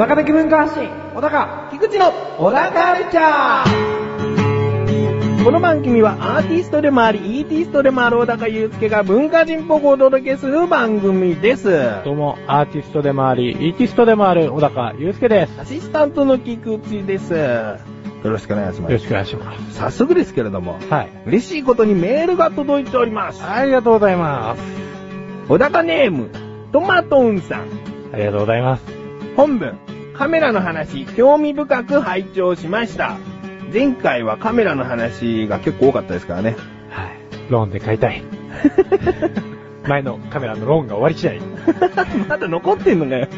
高的文化発信、小高、菊池の小高カルチャーこの番組はアーティストでもあり、イーティストでもある小高祐介が文化人っぽくお届けする番組です。どうも、アーティストでもあり、イーティストでもある小高祐介です。アシスタントの菊池です。よろしくお願いします。よろしくお願いします。早速ですけれども、はい。嬉しいことにメールが届いております。ありがとうございます。小高ネーム、トマトンさん。ありがとうございます。本文、カメラの話、興味深く拝聴しました。前回はカメラの話が結構多かったですからね。はい。ローンで買いたい。前のカメラのローンが終わり次第。まだ残ってんのかよ。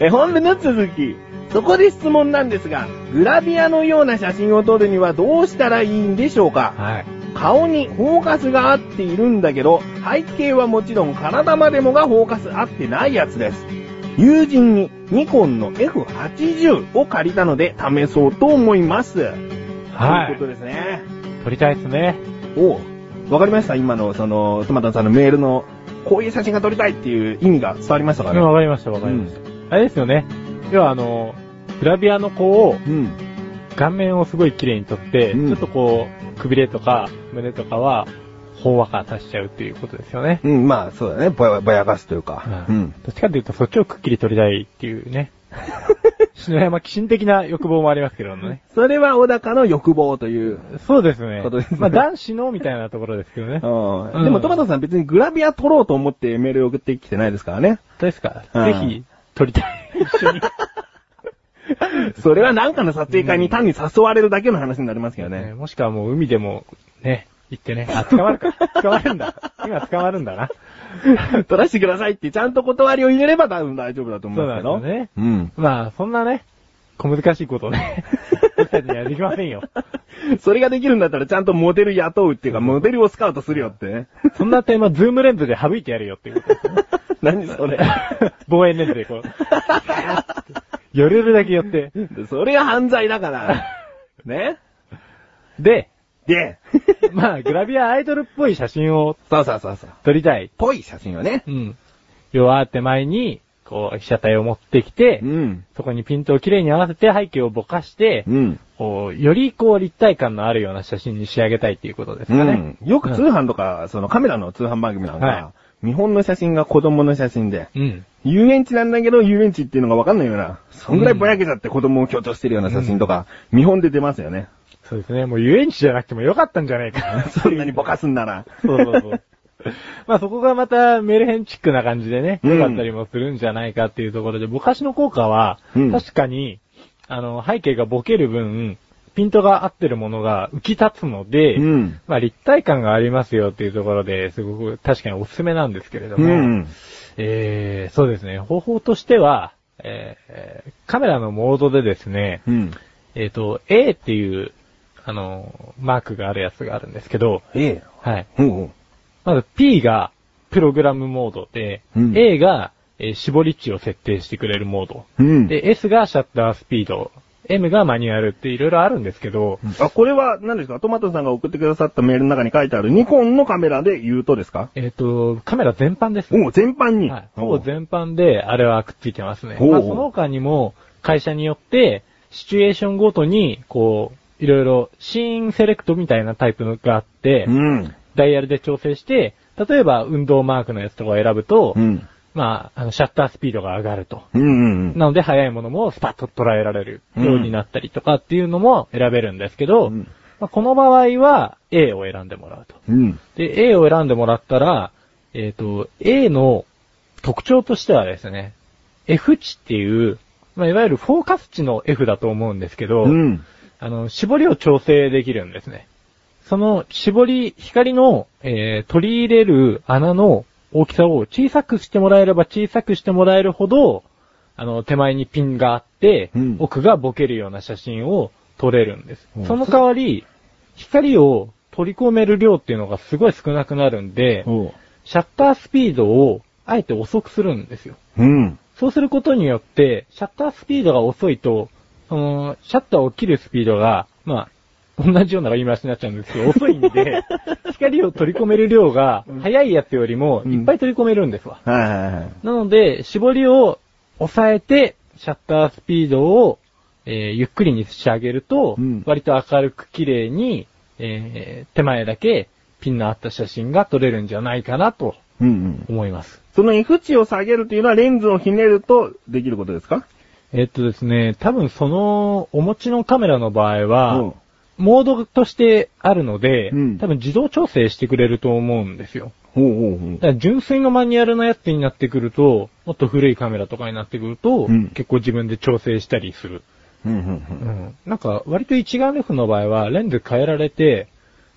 え、本文の続き。そこで質問なんですが、グラビアのような写真を撮るにはどうしたらいいんでしょうか？はい。顔にフォーカスが合っているんだけど、背景はもちろん体までもがフォーカス合ってないやつです。友人にニコンの F80 を借りたので試そうと思います。はいということですね。撮りたいですね。おうわかりました？今の、その、トマトさんのメールの、こういう写真が撮りたいっていう意味が伝わりましたかね？わかりました、わかりました。あれですよね。要はあの、グラビアの子を、うん。顔面をすごい綺麗に撮って、うんちょっとこう、くびれとか胸とかは、ほんわかさせちゃうっていうことですよね。うん、まあ、そうだね。ぼや、ぼやかすというか。ううんん。どっちかというとそっちをくっきり撮りたいっていうね。篠山寄進的な欲望もありますけどね。それは小高の欲望という。そうですねことですね。まあ男子のみたいなところですけどね。うん。でも、トマトさん別にグラビア撮ろうと思ってメール送ってきてないですからね。ですかうんぜひ、撮りたい。一緒に。それはなんかの撮影会に単に誘われるだけの話になりますけどねね。もしくはもう海でも、ね、行ってね。あ、捕まるか。捕まるんだ。今捕まるんだな。撮らせてくださいってちゃんと断りを入れれば多分大丈夫だと思そううんですけど。なんですよね。うん。まあ、そんなね、小難しいことね。僕たちにはできませんよ。それができるんだったらちゃんとモデル雇うっていうか、モデルをスカウトするよってね。そんなテーマ、ズームレンズで省いてやるよっていうことね。何それ。望遠レンズでこう、寄れるだけ寄って。それが犯罪だから。ねで、で、まあ、グラビアアイドルっぽい写真をそうそうそうそう。撮りたい。ぽい写真をね。うん。要は手前に、こう、被写体を持ってきて、うん。そこにピントをきれいに合わせて背景をぼかして、うん。こう、よりこう立体感のあるような写真に仕上げたいっていうことですかね。うん。よく通販とか、そのカメラの通販番組なんか、はい日本の写真が子供の写真で、うん。遊園地なんだけど遊園地っていうのがわかんないような、そんぐらいぼやけちゃって子供を強調してるような写真とか、見本で出ますよね。そうですね。もう遊園地じゃなくてもよかったんじゃないかな。そんなにぼかすんなら。そうそうそう。まあそこがまたメルヘンチックな感じでね、うん良かったりもするんじゃないかっていうところで、ぼかしの効果は、うん確かに、あの、背景がボケる分、ピントが合ってるものが浮き立つので、うん。まあ立体感がありますよっていうところで、すごく確かにおすすめなんですけれどうも、ん。えー、そうですね、方法としては、えーカメラのモードでですね、うん。えっ、と、A っていう、あの、マークがあるやつがあるんですけど、ええ。はい。うんうん。まず P がプログラムモードで、うん A が、えー絞り値を設定してくれるモード。うん。で、S がシャッタースピード。M がマニュアルっていろいろあるんですけど、あ、これは何ですか？トマトさんが送ってくださったメールの中に書いてあるニコンのカメラで言うとですか？えっ、と、カメラ全般です。おう全般に。はい。ほぼ全般で、あれはくっついてますね。まあ、その他にも、会社によって、シチュエーションごとに、こう、いろいろ、シーンセレクトみたいなタイプのがあって、うん。ダイヤルで調整して、例えば、運動マークのやつとかを選ぶと、うん。まあ、あの、シャッタースピードが上がると。うんうんなので、速いものもスパッと捉えられるようになったりとかっていうのも選べるんですけど、うん。まあ、この場合は A を選んでもらうと。うん。で、A を選んでもらったら、えっ、と、A の特徴としてはですね、F 値っていう、まあ、いわゆるフォーカス値の F だと思うんですけど、うん。あの、絞りを調整できるんですね。その絞り、光の、えー取り入れる穴の大きさを小さくしてもらえれば小さくしてもらえるほど、あの、手前にピンがあって、うん奥がボケるような写真を撮れるんです。うんその代わり、光を取り込める量っていうのがすごい少なくなるんで、シャッタースピードをあえて遅くするんですよ。うん。そうすることによって、シャッタースピードが遅いと、その、シャッターを切るスピードが、まあ、同じような言い回しになっちゃうんですけど、遅いんで、光を取り込める量が、早いやつよりも、いっぱい取り込めるんですわ。はいはいはい。なので、絞りを抑えて、シャッタースピードを、えーゆっくりに仕上げると、うん割と明るく綺麗に、えー手前だけピンのあった写真が撮れるんじゃないかなとうんうん。思います。その F 値を下げるというのはレンズをひねるとできることですか？えっとですね、多分そのお持ちのカメラの場合は、うんモードとしてあるので、うん多分自動調整してくれると思うんですよ。ほうほうほうだから純粋のマニュアルのやつになってくると、もっと古いカメラとかになってくると、うん結構自分で調整したりする。うん。なんか、割と一眼レフの場合は、レンズ変えられて、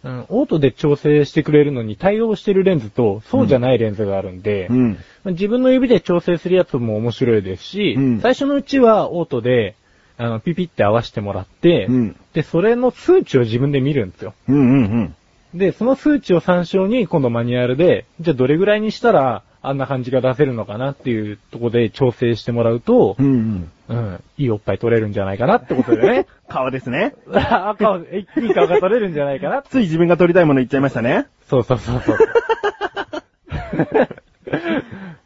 うん、オートで調整してくれるのに対応してるレンズと、そうじゃないレンズがあるんで、うん。自分の指で調整するやつも面白いですし、うん最初のうちはオートで、あの、ピピって合わせてもらって、うんで、それの数値を自分で見るんですよ。うんうんうん。で、その数値を参照に、今度マニュアルで、じゃあどれぐらいにしたら、あんな感じが出せるのかなっていうところで調整してもらうとう、んうん。うん、いいおっぱい取れるんじゃないかなってことでね。顔ですね。あ、顔、えいい顔が取れるんじゃないかな。つい自分が撮りたいもの言っちゃいましたね。そうそうそうそう。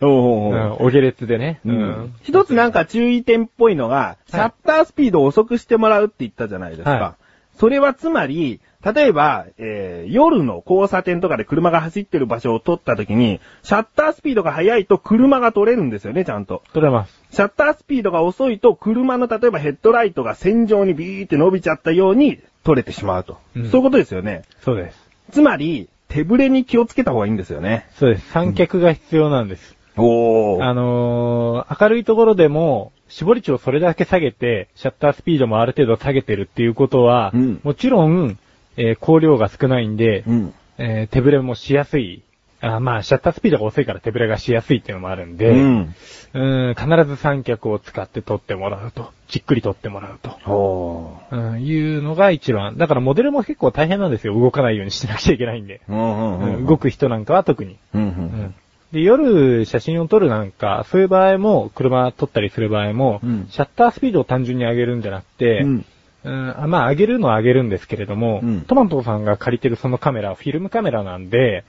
おうおうおううん、お下劣でね。ううんん。一つなんか注意点っぽいのが、シャッタースピードを遅くしてもらうって言ったじゃないですか。はそれはつまり、例えば、えー夜の交差点とかで車が走ってる場所を撮った時に、シャッタースピードが速いと車が撮れるんですよね、ちゃんと。取れます。シャッタースピードが遅いと車の例えばヘッドライトが線状にビーって伸びちゃったように撮れてしまうと。うんそういうことですよね。そうです。つまり、手ブレに気をつけた方がいいんですよね。そうです。三脚が必要なんです。おあのー、明るいところでも、絞り値をそれだけ下げて、シャッタースピードもある程度下げてるっていうことは、うんもちろん、えー光量が少ないんで、うん。えー手ブレもしやすい。あまあ、シャッタースピードが遅いから手ブレがしやすいっていうのもあるんで、うん。うん必ず三脚を使って撮ってもらうと。じっくり撮ってもらうと。うん、いうのが一番。だからモデルも結構大変なんですよ。動かないようにしなくちゃいけないんで。動く人なんかは特に。うんううんんで、夜写真を撮るなんか、そういう場合も、車撮ったりする場合も、うんシャッタースピードを単純に上げるんじゃなくて、うんうんあまあ上げるのは上げるんですけれども、うんトマトさんが借りてるそのカメラはフィルムカメラなんで、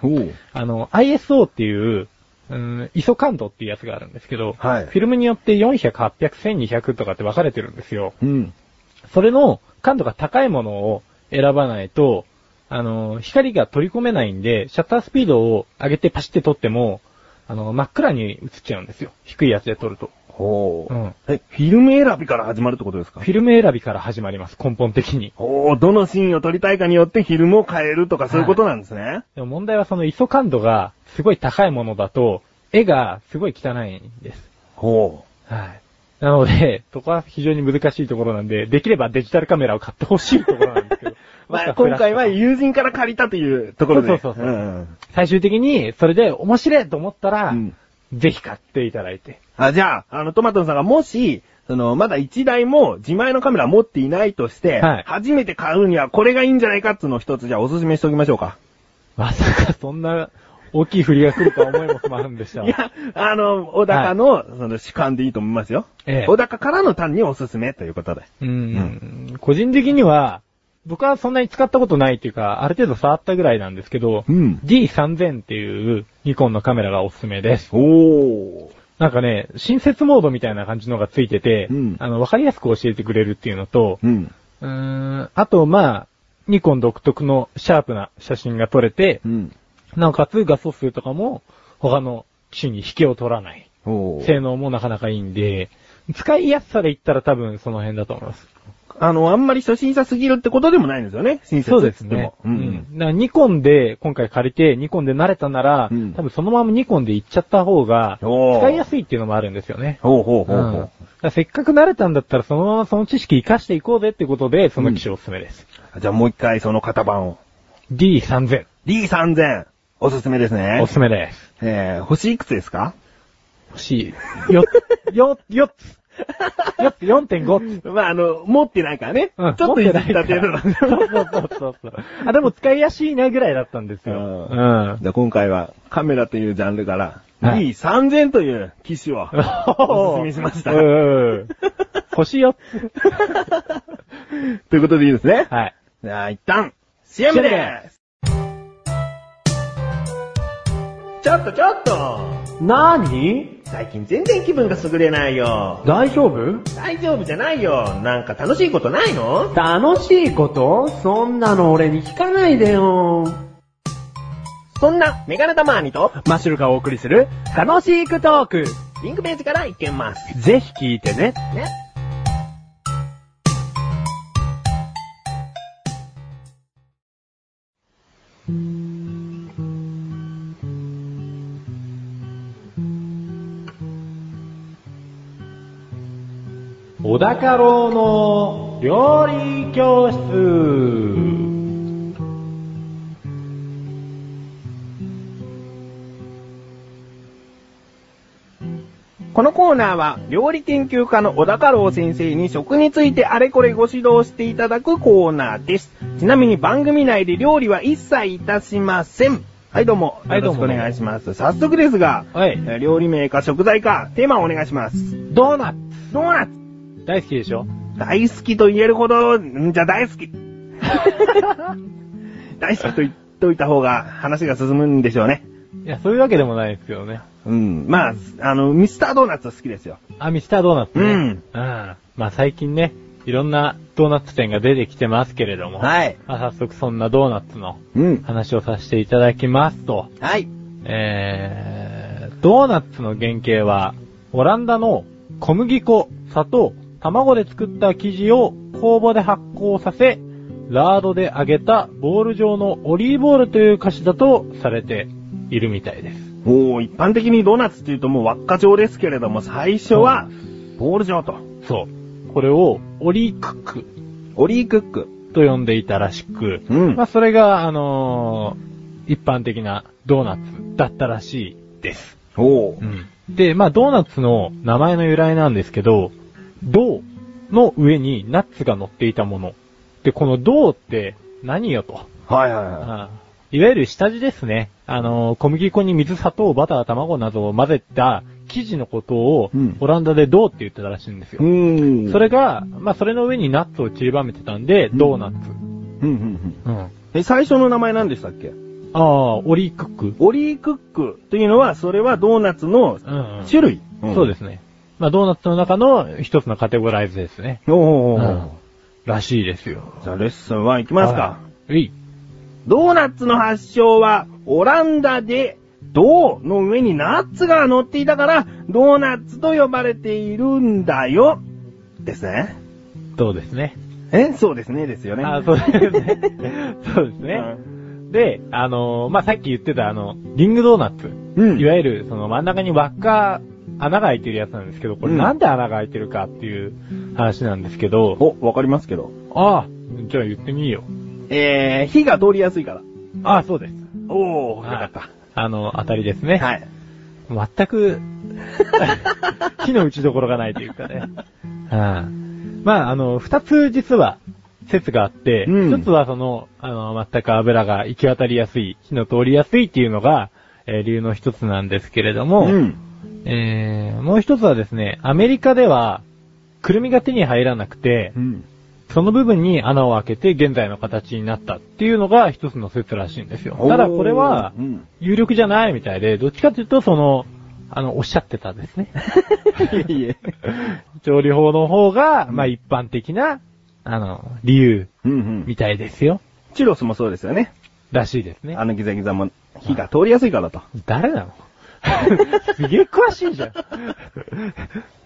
あの、ISO っていう、うん、ISO 感度っていうやつがあるんですけど、はいフィルムによって400、800、1200とかって分かれてるんですよ。うん。それの感度が高いものを選ばないと、あの、光が取り込めないんで、シャッタースピードを上げてパシって撮っても、あの、真っ暗に映っちゃうんですよ。低いやつで撮ると。ほう。うんえ、フィルム選びから始まるってことですか？フィルム選びから始まります、根本的に。おー、どのシーンを撮りたいかによってフィルムを変えるとかそういうことなんですね。でも問題はその ISO 感度がすごい高いものだと、絵がすごい汚いんです。ほはい。なので、そこは非常に難しいところなんで、できればデジタルカメラを買ってほしいところなんですけど。う。まあ、今回は友人から借りたというところで。そうそうそうそううん最終的に、それで面白いと思ったら、うんぜひ買っていただいて。あ、じゃあ、あの、トマトさんがもし、その、まだ一台も自前のカメラ持っていないとして、はい初めて買うにはこれがいいんじゃないかっていうのを一つじゃあおすすめしておきましょうか。まさかそんな大きい振りが来るとは思いもしませんでした。いや、あの、小高の、その主観でいいと思いますよ。ええ小高からの単におすすめということで。うん、個人的には、僕はそんなに使ったことないっていうか、ある程度触ったぐらいなんですけど、うん。D3000 っていうニコンのカメラがおすすめです。おー。なんかね、新設モードみたいな感じのがついてて、うんあの、わかりやすく教えてくれるっていうのと、うん。うーん、あと、まあ、ニコン独特のシャープな写真が撮れて、うん。なおかつ画素数とかも他の機種に引けを取らない。おー。性能もなかなかいいんで、使いやすさで言ったら多分その辺だと思います。あの、あんまり初心者すぎるってことでもないんですよね。親切そうですねっつっても。。ううんん。だからニコンで今回借りて、ニコンで慣れたなら、うん多分そのままニコンで行っちゃった方が、使いやすいっていうのもあるんですよね。ほうほうほううんほだからせっかく慣れたんだったらそのままその知識活かしていこうぜってことで、その機種おすすめです。う。じゃあもう一回その型番を。D3000、D3000。おすすめですねお。すすめです。えー、星いくつですか？欲しい。よ、よ、よつ。よつ、4.5つ。まあ、あの、持ってないからね。うんちょっといじった程度なんで。そうそうそうそうそう。あ、でも使いやすいなぐらいだったんですよ。ううん。じゃあ今回はカメラというジャンルから、はい D3000 という機種を おすすめしました。うん。星4つ。ということでいいですね。はい。じゃあ、一旦、CM でーす。ちょっとちょっとなーに最近全然気分が優れないよ。大丈夫？大丈夫じゃないよ。なんか楽しいことないの？楽しいこと？そんなの俺に聞かないでよ。そんな、メガネタマーニと、マッシュルがお送りする楽しくトーク。リンクページからいけます。ぜひ聞いてね。ね。小高郎の料理教室。このコーナーは、料理研究家の小高郎先生に食についてあれこれご指導していただくコーナーです。ちなみに番組内で料理は一切いたしません。はい、どうも。はいどうもよろしくお願いします。早速ですが、はい。えー料理名か食材か、テーマをお願いします。ドーナツ。ドーナツ大好きでしょ？大好きと言えるほど、んじゃ大好き。大好きと言っといた方が話が進むんでしょうね。いや、そういうわけでもないですけどね。うん。まあ、あの、ミスタードーナツ好きですよ。あ、ミスタードーナツね。うんうん。まあ最近ね、いろんなドーナツ店が出てきてますけれども。はい。まあ早速そんなドーナツのうん。話をさせていただきますと、はい。えー、ドーナツの原型は、オランダの小麦粉、砂糖、卵で作った生地を酵母で発酵させ、ラードで揚げたボール状のオリーブオールという菓子だとされているみたいです。おー、一般的にドーナツっていうともう輪っか状ですけれども、最初は、ボール状と。そう。これをオリークックオリークック。と呼んでいたらしく、うんまあそれが、あのー一般的なドーナツだったらしいです。おー。で、まあドーナツの名前の由来なんですけど、銅の上にナッツが乗っていたもの。で、この銅って何よと。はいはいはああいわゆる下地ですね。あのー小麦粉に水、砂糖、バター、卵などを混ぜた生地のことを、うんオランダで銅って言ってたらしいんですい。よ。んそれが、まあそれの上にナッツを散りばめてたんで、うんドーナツ。うんうんうん。うん。え、最初の名前何でしたっけ？ああ、オリークック。オリークックというのは、それはドーナツのうん、うん。種類。そうですね。まあドーナツの中の一つのカテゴライズですね。す。おー。うんらしいですよ。じゃあレッスン1いきますか。はい。い。ドーナツの発祥は、オランダで、銅の上にナッツが乗っていたから、ドーナツと呼ばれているんだよ。ですね。そうですね。え？そうですね、ですよね。あそうですね。そうですね。で、あのーまあ、さっき言ってたあの、リングドーナツ。うん。いわゆる、その真ん中に輪っか、穴が開いてるやつなんですけど、これうんなんで穴が開いてるかっていう話なんですけど、お、わかりますけど。ああ、じゃあ言ってみよう。えー、火が通りやすいから。ああ、そうです。おー、よかはいった。あの、当たりですね。はい。全く、火の打ちどころがないというかね。うんまあ、あの、二つ実は説があって、一、うんつはその、あの、全く油が行き渡りやすい、火の通りやすいっていうのが、えー理由の一つなんですけれども、うん。えーもう一つはですね、アメリカでは、くるみが手に入らなくて、うん。その部分に穴を開けて現在の形になったっていうのが一つの説らしいんですよ。ただこれは。有力じゃないみたいで、どっちかというとその、あの、おっしゃってたんですね。いえいえ。調理法の方が、まあ一般的な、あの、理由うんうん。みたいですよ。チュロスもそうですよね。らしいですね。あのギザギザも火が通りやすいからと。誰なの すげえ詳しいじゃん。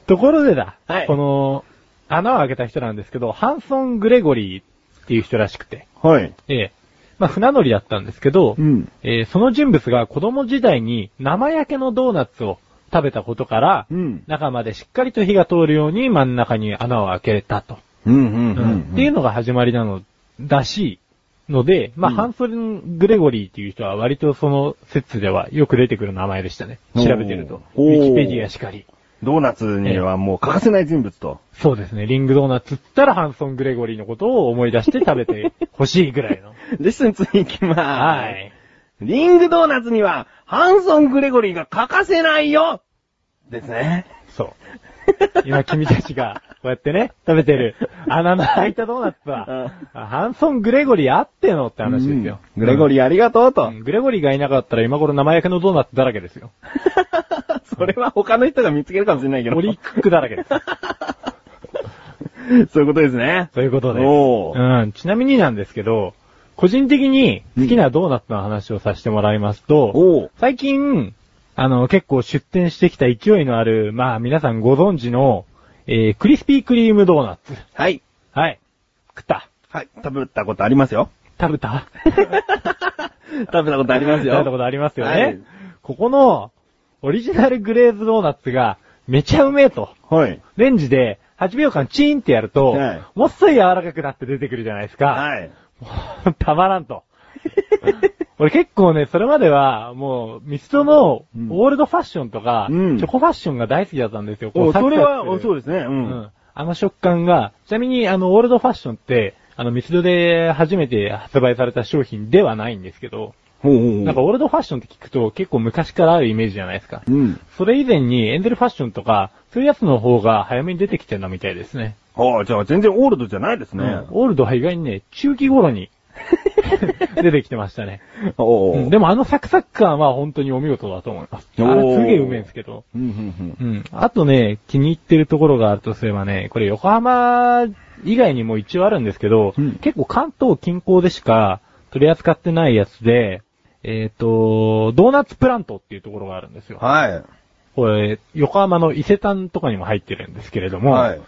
ところでだ、はいこの、穴を開けた人なんですけど、ハンソン・グレゴリーっていう人らしくて、はい。ええ。まあ船乗りだったんですけど、うん。えーその人物が子供時代に生焼けのドーナツを食べたことから、うん。中までしっかりと火が通るように真ん中に穴を開けたと。うんうんうん。っていうのが始まりなの、らしいので、まあ、うんハンソン・グレゴリーっていう人は割とその説ではよく出てくる名前でしたね。調べてると。ウおーィキペディアしかり。ドーナツにはもう欠かせない人物と。そうですね。リングドーナツったらハンソン・グレゴリーのことを思い出して食べてほしいぐらいの。レッスン2いきまーす。はい。リングドーナツには、ハンソン・グレゴリーが欠かせないよですね。そう。今君たちがうやってね、食べてる 穴の開いたドーナツは、ハンソン・グレゴリーあってのって話ですよ。うんグレゴリーありがとうと。うんグレゴリーがいなかったら今頃生焼けのドーナツだらけですよ。それは他の人が見つけるかもしれないけど。オリックだらけです。そういうことですね。そういうことです。うん。ちなみになんですけど、個人的に好きなドーナツの話をさせてもらいますと、おー最近、あの、結構出店してきた勢いのある、まあ皆さんご存知の、えー、クリスピークリームドーナツ。はい。はい。食った。はい。食べたことありますよ。食べた？食べたことありますよ。食べたことありますよね。はいここの、オリジナルグレーズドーナツが、めちゃうめえと。はい。レンジで8秒間チーンってやると、はいもっそい柔らかくなって出てくるじゃないですか。はい。たまらんと。俺結構ね、それまでは、もう、ミストのうんオールドファッションとか、うんチョコファッションが大好きだったんですよ。こうお、それは、そうですね。う。うんん。あの食感が、ちなみにあの、オールドファッションって、あの、ミスドで初めて発売された商品ではないんですけど、ほうほうほう。なんかオールドファッションって聞くと結構昔からあるイメージじゃないですか。うん。それ以前にエンゼルファッションとか、そういうやつの方が早めに出てきてるのみたいですね。ああ、じゃあ全然オールドじゃないですね。うんオールドは意外にね、中期頃に 出てきてましたね。おーうんでもあのサクサク感は本当にお見事だと思います。あれすげえうめえんですけど。うん、うん、うん。あとね、気に入ってるところがあるとすればね、これ横浜以外にも一応あるんですけど、うん結構関東近郊でしか取り扱ってないやつで、えっ、と、ドーナツプラントっていうところがあるんですよ。はい。これ、横浜の伊勢丹とかにも入ってるんですけれども、はい。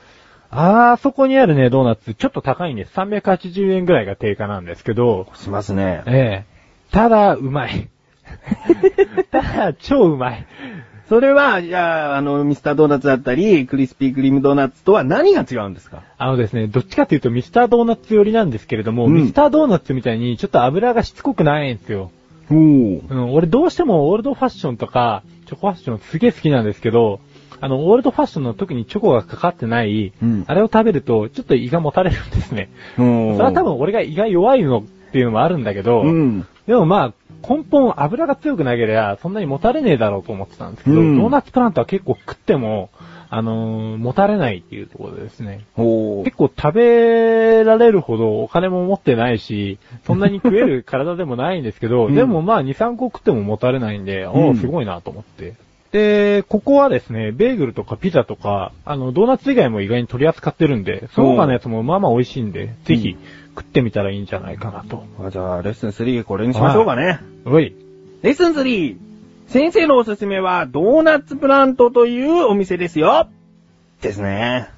あそこにあるね、ドーナツ、ちょっと高いんです。380円ぐらいが定価なんですけど、しますね。ええただ、うまい。ただ、超うまい。それは、じゃあ、あの、ミスタードーナツだったり、クリスピークリームドーナツとは何が違うんですか？あのですね、どっちかというとミスタードーナツ寄りなんですけれども、うんミスタードーナツみたいにちょっと油がしつこくないんですよ。うん、俺どうしてもオールドファッションとか、チョコファッションすげえ好きなんですけど、あの、オールドファッションの特にチョコがかかってない、うんあれを食べると、ちょっと胃がもたれるんですね。それは多分俺が胃が弱いのっていうのもあるんだけど、うん。でもまあ、根本油が強くなければ、そんなにもたれねえだろうと思ってたんですけど、うんドーナツプラントは結構食っても、あのーもたれないっていうところでですね。結構食べられるほどお金も持ってないし、そんなに食える体でもないんですけど、うんでもまあ2、3個食ってももたれないんで、んおーすごいなと思って。で、ここはですね、ベーグルとかピザとか、あの、ドーナツ以外も意外に取り扱ってるんで、その他のやつもまあまあ美味しいんで、ぜひ食ってみたらいいんじゃないかなと。あじゃあ、レッスン3これにしましょうかね。おい。レッスン 3! 先生のおすすめは、ドーナツプラントというお店ですよですね。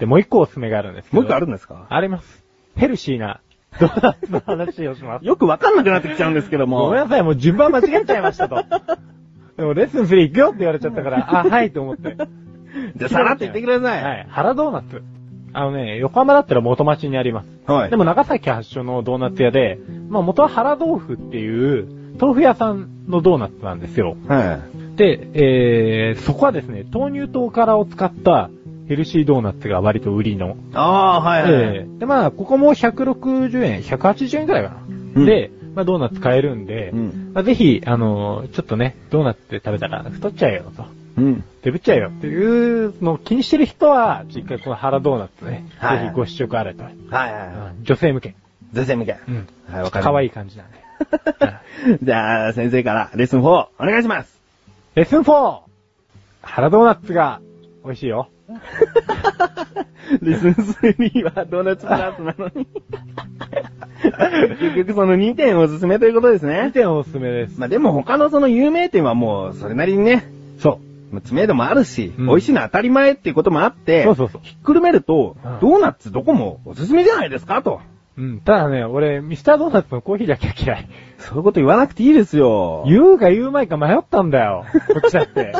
で、もう一個おすすめがあるんです。もう一個あるんですか？あります。ヘルシーなドーナツの話をします。よくわかんなくなってきちゃうんですけども。ごめんなさい、もう順番間違えちゃいましたと。でもレッスン3行くよって言われちゃったから、あ、はいと思って。じゃあ、さらっと言ってください。はい。原ドーナツ。あのね、横浜だったら元町にあります。はい。でも長崎発祥のドーナツ屋で、まあ元は原豆腐っていう豆腐屋さんのドーナツなんですよ。はで、えー、そこはですね、豆乳とおからを使ったヘルシードーナツが割と売りの。い。ああー、はいはい。えーで、まあ、ここも160円、180円くらいかな。うんで、まあ、ドーナツ買えるんで、うんまあ、ぜひ、あのーちょっとね、ドーナツって食べたら太っちゃうよと。うん。デブっちゃうよっていうのを気にしてる人は、一回この腹ドーナツね、はいぜひご試食あれと。はいはいはうん女性向け。い。全然向け。うん。はい、わかり可ま愛い感じなんで。す。じゃあ、先生からレッスン4、お願いします。レッスン 4! 腹ドーナツが美味しいよ。レッスン3はドーナツプラスなのに。結局その2点おすすめということです2ね。点おすすめです。まあでも他のその有名店はもうそれなりにね、そまあ知名度もあるし、うん美味しいのは当たり前っていうこともあって、そうそうそうひっくるめると、うんドーナツどこもおすすめじゃないですかと。う。うん。ただね、俺、ミスタードーナツのコーヒーだけは嫌い。そういうこと言わなくていいですよ。言うか言うまいか迷ったんだよ。こっちだって。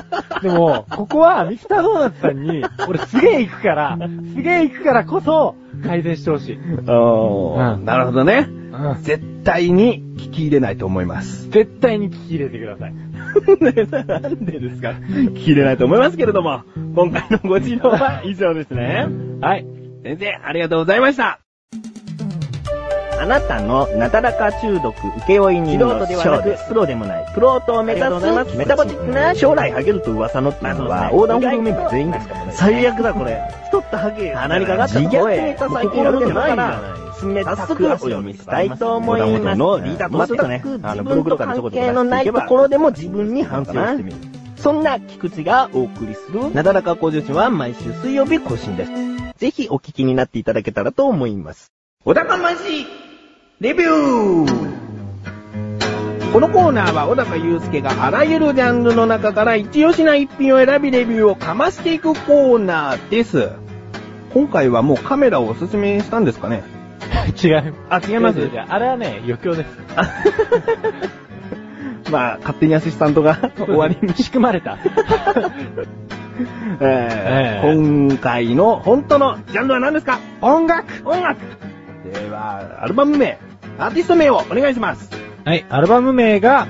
でも、ここはミスタードーナツさんに、俺すげえ行くから、すげえ行くからこそ、改善してほしい。おーうんなるほどね。うん。絶対に聞き入れないと思います。絶対に聞き入れてください。なんでですか？聞き入れないと思いますけれども、今回のご指導は以上ですね。はい。先生、ありがとうございました。あなたのなだらか中毒請負人の素人ではなく、プロでもない、プロートを目指す、メタボチックな将来ハゲると噂のっていうのは、横断歩道メンバー全員ですからね。最悪だこれ。太ったハゲ。鼻にかかった自虐ネタ最近やるんじゃないから。早速お読みしたいと思います。のリーダーとしてね、あの、ブログとかでちょこちょこ出していところでも自分に反省をしてみる。そんな菊池がお送りする、なだらか向上心は毎週水曜日更新です。ぜひお聞きになっていただけたらと思います。小高ましレビュー。このコーナーは小高祐介があらゆるジャンルの中から一押しな一品を選びレビューをかましていくコーナーです。今回はもうカメラをおすすめしたんですかね？違う。あ、違います？あれはね、余興です。まあ、勝手にアシスタントが終わりに仕組まれた。えーええ今回の本当のジャンルは何ですか？音楽。音楽。では、アルバム名、アーティスト名をお願いします。はい、アルバム名が、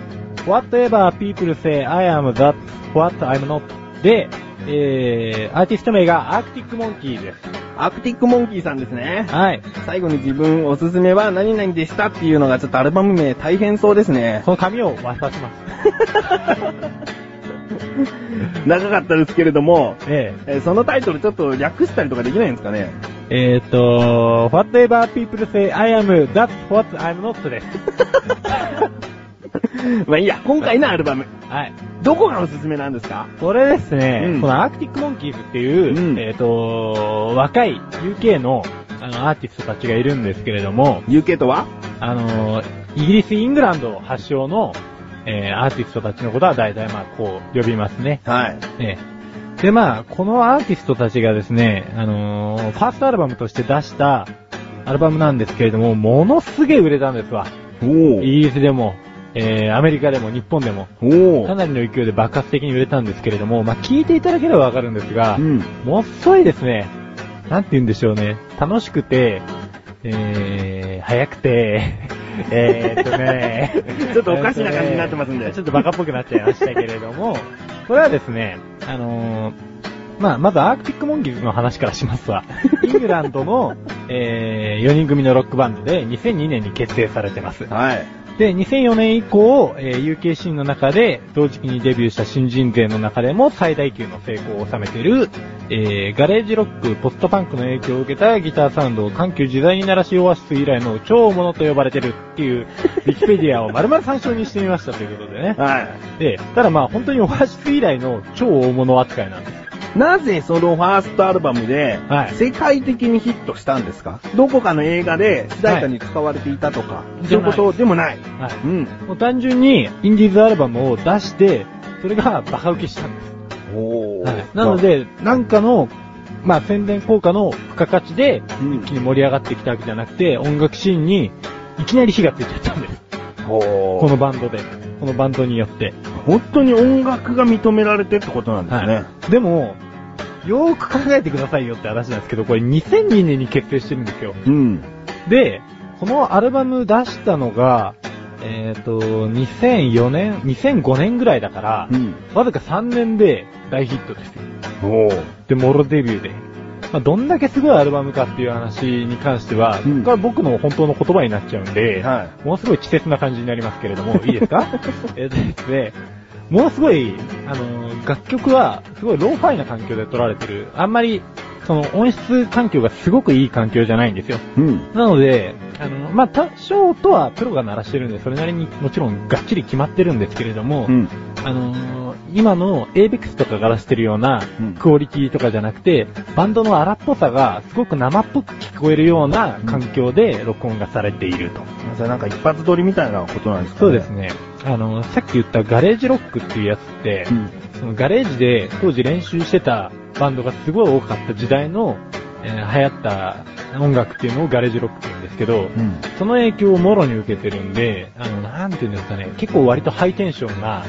Whatever People Say I Am That What I'm Not で、えー、アーティスト名が Arctic Monkeys です。アクティックモンキーさんですね。はい。最後に自分おすすめは何々でしたっていうのがちょっとアルバム名大変そうですね。その紙を渡します。長かったですけれども、ええーそのタイトルちょっと略したりとかできないんですかね？ー、えーと、Whatever People Say I Am That What I'm Not です。まあいいや、今回のアルバム、はい。どこがおすすめなんですか？これですね、うんこのアークティックモンキーズっていう、うんえっ、と、若い UK のあのアーティストたちがいるんですけれども、?UK とは？あの、イギリス、イングランド発祥の、えーアーティストたちのことは大体まあこう呼びますね。はい。ええでまあ、このアーティストたちがですね、あのーファーストアルバムとして出したアルバムなんですけれども、ものすげえ売れたんですわ。おー。イギリスでも、えーアメリカでも日本でも。かなりの勢いで爆発的に売れたんですけれども、まあ聞いていただければわかるんですが、うん。もっそいですね。なんて言うんでしょうね。楽しくて、えー、早くて、えーっとね ちょっとおかしな感じになってますんでちょっとバカっぽくなっちゃいましたけれども、これはですね、あのーまあ、まずアークティックモンキーズの話からしますわ。イングランドの、えー、4人組のロックバンドで2002年に結成されてます。はい。で、2004年以降、えー UK シーンの中で同時期にデビューした新人勢の中でも最大級の成功を収めている、えーガレージロック、ポストパンクの影響を受けたギターサウンドを緩急自在に鳴らしオアシス以来の超大物と呼ばれてるっていう、ウィキペディアを丸々参照にしてみましたということでね。はで、ただまあ本当にオアシス以来の超大物扱いなんです。い。なぜそのファーストアルバムではい、世界的にヒットしたんですか？どこかの映画で主題歌に使われていたとか、いそういうことでもない。はい。うん。もう単純にインディーズアルバムを出して、それがバカ受けしたんです。おはい、なの、で、なんかの、まあ宣伝効果の付加価値で、うん一気に盛り上がってきたわけじゃなくて、音楽シーンにいきなり火がついちゃったんです。ここのバンドで。このバンドによって。本当に音楽が認められてってことなんですね。はい。でも、よーく考えてくださいよって話なんですけど、これ2002年に決定してるんですよ。うん。で、このアルバム出したのが、えっ、と、2004年、2005年ぐらいだから、うん。わずか3年で大ヒットですよ。おー。で、モロデビューで。まあ、どんだけすごいアルバムかっていう話に関しては、うんここから僕の本当の言葉になっちゃうんで、はものすごい稚拙な感じになりますけれども、いいですか？えっとですね、ものすごい、あの、楽曲は、すごいローファイな環境で録られてる。あんまり、その音質環境がすごくいい環境じゃないんですよ。い。うん。なので、あの、まあ、多少とはプロが鳴らしてるんで、それなりにもちろんがっちり決まってるんですけれども、うん。あのー今の avex とかが出してるようなうんクオリティとかじゃなくて、バンドの荒っぽさがすごく生っぽく聞こえるような環境で録音がされていると。それなんか一発撮りみたいなことなんですかそうです。ね。あの、さっき言ったガレージロックっていうやつって、うん。そのガレージで当時練習してたバンドがすごい多かった時代の、えー流行った音楽っていうのをガレージロックって言うんですけど、うん。その影響をもろに受けてるんで、あの、なんていうんですかね、結構割とハイテンションな、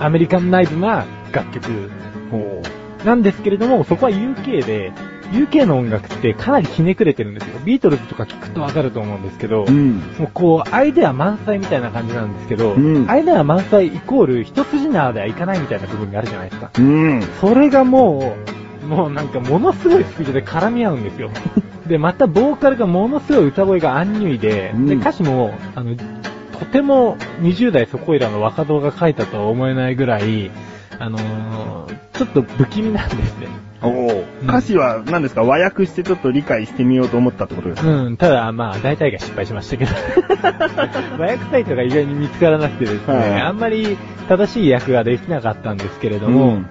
アメリカンナイズな楽曲ほなんですけれども、そこは UK で、UK の音楽ってかなりひねくれてるんですよ。ビートルズとか聞くとわかると思うんですけど、う。ん。もうこう、アイデア満載みたいな感じなんですけど、うんアイデア満載イコール一筋縄ではいかないみたいな部分があるじゃないですか。うん。それがもう、もうなんかものすごいスピードで絡み合うんですよ。で、またボーカルがものすごい歌声がアンニュイで、うんで、歌詞も、あの、とても20代そこいらの若造が書いたとは思えないぐらい、あのーちょっと不気味なんですね。お歌詞は何ですか？和訳してちょっと理解してみようと思ったってことですか？うん、ただ、まあ、大体が失敗しましたけど。和訳サイトが意外に見つからなくてですね、はい。あんまり正しい訳ができなかったんですけれども、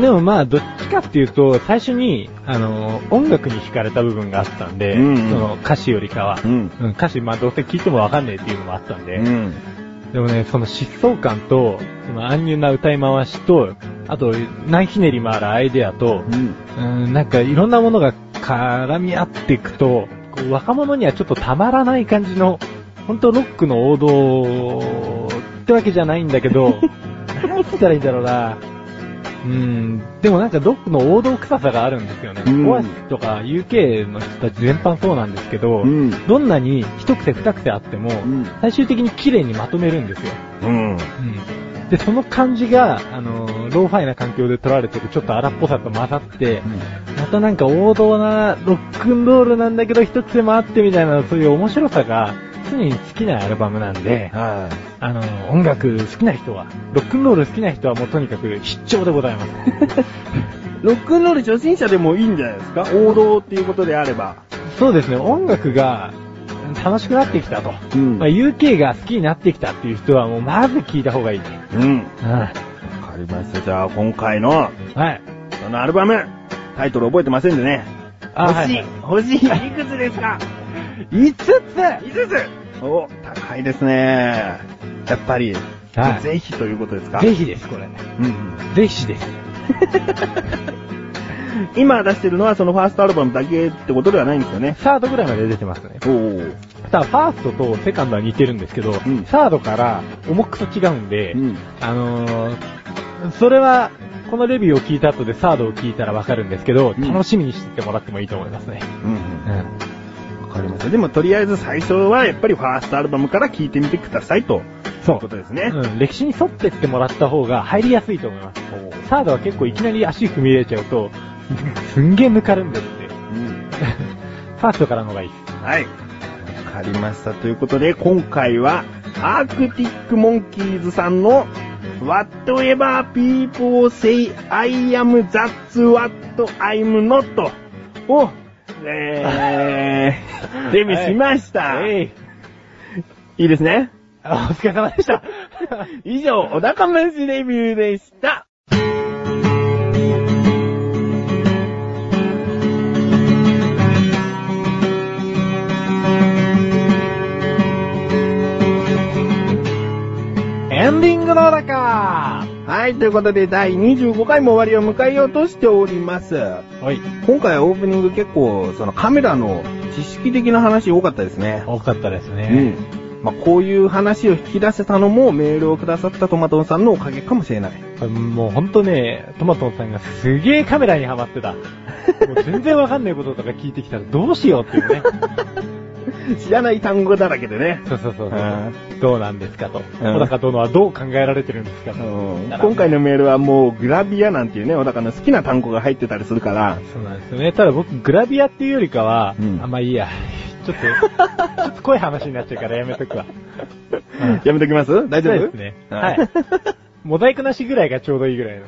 でもまあ、どっちかっていうと、最初に、あの、音楽に惹かれた部分があったんで、うんうん。その歌詞よりかは、うん。うん歌詞、まあどうせ聞いてもわかんねえっていうのもあったんで、うん。でもね、その疾走感と、その安入な歌い回しと、あと、何ひねりもあるアイデアと、うん。うん、なんかいろんなものが絡み合っていくと、若者にはちょっとたまらない感じの、本当ロックの王道ってわけじゃないんだけど、なんつったらいいんだろうな。うん、でもなんかロックの王道臭さがあるんですよね。うんオアシスとか UK の人たち全般そうなんですけど、うん。どんなに一癖二癖あっても、うん。最終的に綺麗にまとめるんですよ。うん。うん。で、その感じが、あの、ローファイな環境で録られてるちょっと荒っぽさと混ざって、またなんか王道なロックンロールなんだけど一癖もあってみたいな、そういう面白さが常に好きなアルバムなんで、はあの、音楽好きな人は、ロックンロール好きな人はもうとにかく必聴でございます。い。ロックンロール初心者でもいいんじゃないですか？王道っていうことであれば。そうですね、音楽が楽しくなってきたと。うんまあ、UK が好きになってきたっていう人はもうまず聞いた方がいいね。うん。うん。わかりました。じゃあ今回の、はい。そのアルバム、タイトル覚えてませんでね。あ欲しい、はい欲しい、いくつですか？5つ ?5 つお、高いですね。やっぱり、はいぜひということですか？ぜひです、これ。うんうん。ぜひです。今出してるのはそのファーストアルバムだけってことではないんですよね。サードぐらいまで出てますね。おお。ただ、ファーストとセカンドは似てるんですけど、んサードから重くそ違うんで、うん。あのー、それは、このレビューを聞いた後でサードを聞いたらわかるんですけど、うん楽しみにしてってもらってもいいと思いますね。うんううん。ん。わかりました。でもとりあえず最初はやっぱりファーストアルバムから聴いてみてくださいと。そいうことですね。うん、歴史に沿ってってもらった方が入りやすいと思います。サードは結構いきなり足踏み入れちゃうと、すんげえ抜かるんですって。うん。ファーストからの方がいいです。はい。わかりました。ということで、今回は、アークティックモンキーズさんの Whatever People Say I Am That's What I'm Not を、えー、デビューしました。えいいいですね。あお疲れ様でした。以上、お高飯レビューでした。ンディングのだかはい、ということで第25回も終わりを迎えようとしております。はい。今回はオープニング結構、そのカメラの知識的な話多かったですね。多かったですうね。ん。まあ、こういう話を引き出せたのもメールをくださったトマトンさんのおかげかもしれない。もうほんとね、トマトンさんがすげえカメラにハマってた。もう全然わかんないこととか聞いてきたらどうしようっていうね。知らない単語だらけでね。そうそうそうそううどうなんですかと。うん小高殿はどう考えられてるんですかと。今回のメールはもうグラビアなんていうね、小高の好きな単語が入ってたりするから、そうなんですよね。ただ僕、グラビアっていうよりかは、うんあ、まあいいや。ちょっと、ちょっと濃い話になっちゃうからやめとくわ。うんやめときます？大丈夫？そうですね。はい。モザイクなしぐらいがちょうどいいぐらいの。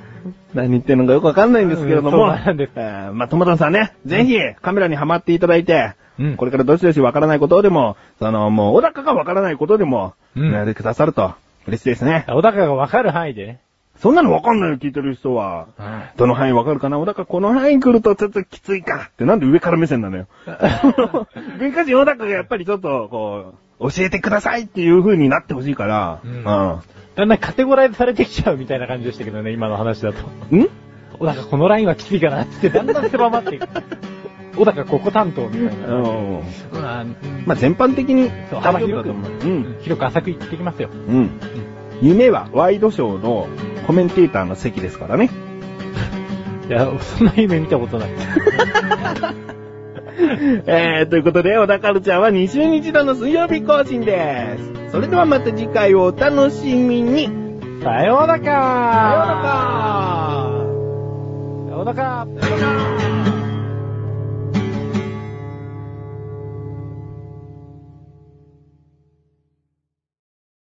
何言ってんのかよくわかんないんですけれども。うんそうなんですえーまあ、トマトンさんね、ぜひカメラにハマっていただいて、うんこれからどしどしわからないことでも、その、もう、小高がわからないことでも、うんメールくださると、嬉しいですね。小高がわかる範囲でね。そんなのわかんないよ、聞いてる人は。どの範囲わかるかな？小高この範囲来るとちょっときついかってなんで上から目線なのよ。文化人小高がやっぱりちょっと、こう、教えてくださいっていう風になってほしいから、うんだんだんカテゴライズされてきちゃうみたいな感じでしたけどね、今の話だと。うん？ん小高このラインはきついかなってだんだん狭まっていく。小高ここ担当みたいな。うん。まあ、まあ、全般的に幅広く、う。うん。広く浅く言ってきますよ。うん。夢はワイドショーのコメンテーターの席ですからね。いや、そんな夢見たことない。えー、ということで、小田カルチャーは2週に一度の水曜日更新です。それではまた次回をお楽しみに。さようならかさようならさようならさようなら